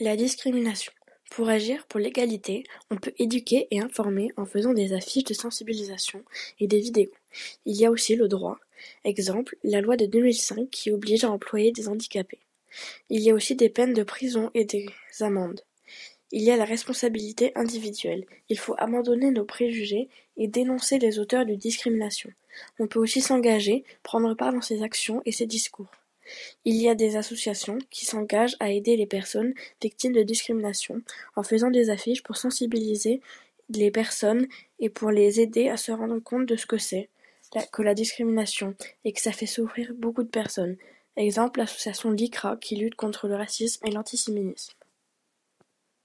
La discrimination. Pour agir pour l'égalité, on peut éduquer et informer en faisant des affiches de sensibilisation et des vidéos. Il y a aussi le droit. Exemple, la loi de 2005 qui oblige à employer des handicapés. Il y a aussi des peines de prison et des amendes. Il y a la responsabilité individuelle. Il faut abandonner nos préjugés et dénoncer les auteurs de discrimination. On peut aussi s'engager, prendre part dans ses actions et ses discours. Il y a des associations qui s'engagent à aider les personnes victimes de discrimination en faisant des affiches pour sensibiliser les personnes et pour les aider à se rendre compte de ce que c'est que la discrimination et que ça fait souffrir beaucoup de personnes. Exemple, l'association LICRA qui lutte contre le racisme et l'antisémitisme.